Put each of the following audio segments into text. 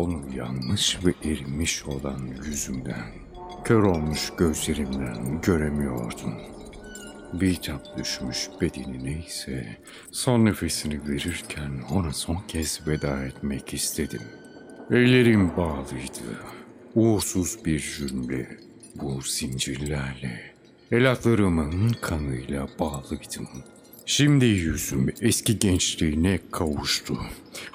Onu yanmış ve erimiş olan yüzümden, kör olmuş gözlerimden göremiyordum. Bitap düşmüş bedeni neyse, son nefesini verirken ona son kez veda etmek istedim. Ellerim bağlıydı. Uğursuz bir cümle, bu zincirlerle. El atlarımın kanıyla bağlıydım. Şimdi yüzüm eski gençliğine kavuştu.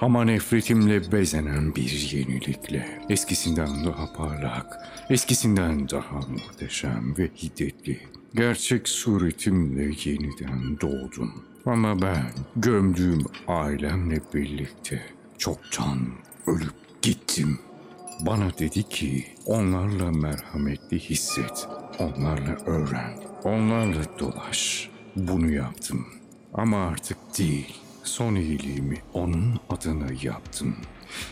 Ama nefretimle bezenen bir yenilikle. Eskisinden daha parlak, eskisinden daha muhteşem ve hiddetli. Gerçek suretimle yeniden doğdum. Ama ben gömdüğüm ailemle birlikte çoktan ölüp gittim. Bana dedi ki onlarla merhametli hisset, onlarla öğren, onlarla dolaş. Bunu yaptım ama artık değil. Son iyiliğimi onun adına yaptım.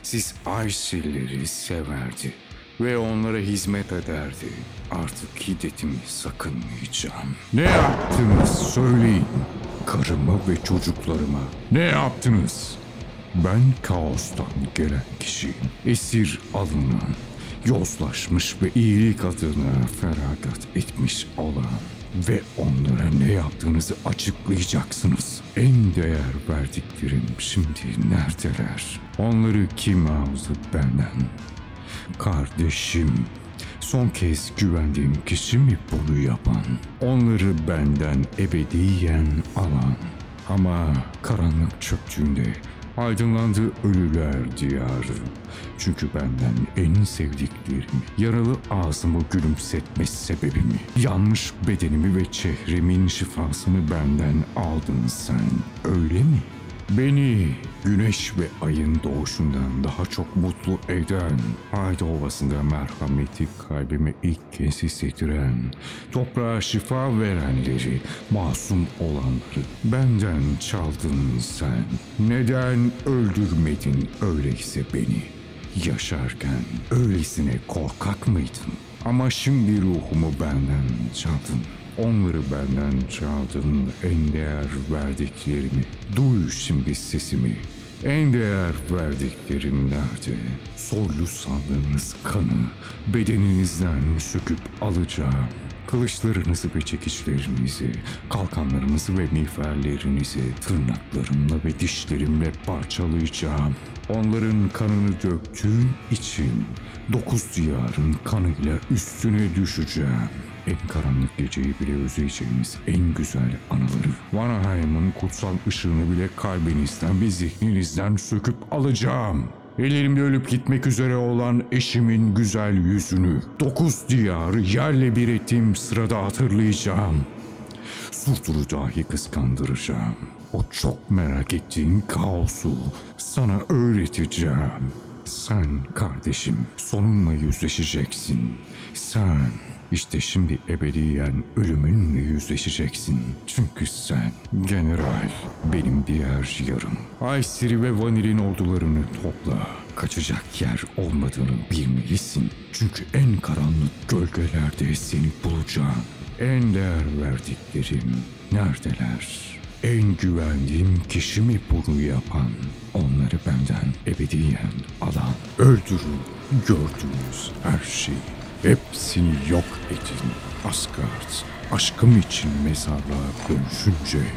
Siz Ayşe'leri severdi ve onlara hizmet ederdi. Artık hiddetimi sakınmayacağım. Ne yaptınız söyleyin. Karıma ve çocuklarıma ne yaptınız? Ben kaostan gelen kişiyim. Esir alınan, yozlaşmış ve iyilik adına feragat etmiş olan ve onlara ne yaptığınızı açıklayacaksınız. En değer verdiklerim şimdi neredeler? Onları kim aldı benden? Kardeşim, son kez güvendiğim kişi mi bunu yapan? Onları benden ebediyen alan. Ama karanlık çöktüğünde aydınlandı ölüler diyarı. Çünkü benden en sevdiklerimi, yaralı ağzımı gülümsetme sebebimi, yanmış bedenimi ve çehremin şifasını benden aldın sen, öyle mi? Beni güneş ve ayın doğuşundan daha çok mutlu eden, Hayda Ovası'nda merhameti kalbime ilk kez hissettiren, toprağa şifa verenleri, masum olanları benden çaldın sen. Neden öldürmedin öyleyse beni? Yaşarken öylesine korkak mıydın? Ama şimdi ruhumu benden çaldın. Onları benden çaldın en değer verdiklerimi. Duy şimdi sesimi. En değer verdiklerim nerede? Soylu sandığınız kanı bedeninizden söküp alacağım. Kılıçlarınızı ve çekiçlerinizi, kalkanlarınızı ve miğferlerinizi tırnaklarımla ve dişlerimle parçalayacağım. Onların kanını döktüğün için dokuz diyarın kanıyla üstüne düşeceğim. En karanlık geceyi bile özleyeceğimiz en güzel anıları. Vanaheim'ın kutsal ışığını bile kalbinizden ve zihninizden söküp alacağım. Ellerimde ölüp gitmek üzere olan eşimin güzel yüzünü, dokuz diyarı yerle bir ettiğim sırada hatırlayacağım. Surtur'u dahi kıskandıracağım. O çok merak ettiğin kaosu sana öğreteceğim. Sen kardeşim sonunla yüzleşeceksin. Sen işte şimdi ebediyen ölümünle yüzleşeceksin. Çünkü sen general benim diğer yarım. Aysiri ve Vanil'in ordularını topla. Kaçacak yer olmadığını bilmelisin. Çünkü en karanlık gölgelerde seni bulacağım. En değer verdiklerim neredeler? En güvendiğim kişi mi bunu yapan? Onları benden ebediyen alan. Öldürün gördüğünüz her şeyi. Hepsini yok edin. Asgard, aşkım için mezarlığa dönüşünce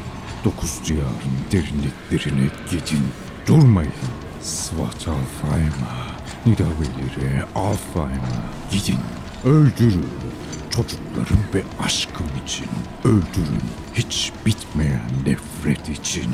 dokuz diyarın derinliklerine gidin. Durmayın. Svartalfheim'a, Nidavelli'ye, Alfheim'a gidin. Öldürün. Çocuklarım ve aşkım için öldürün. Hiç bitmeyen nefret için.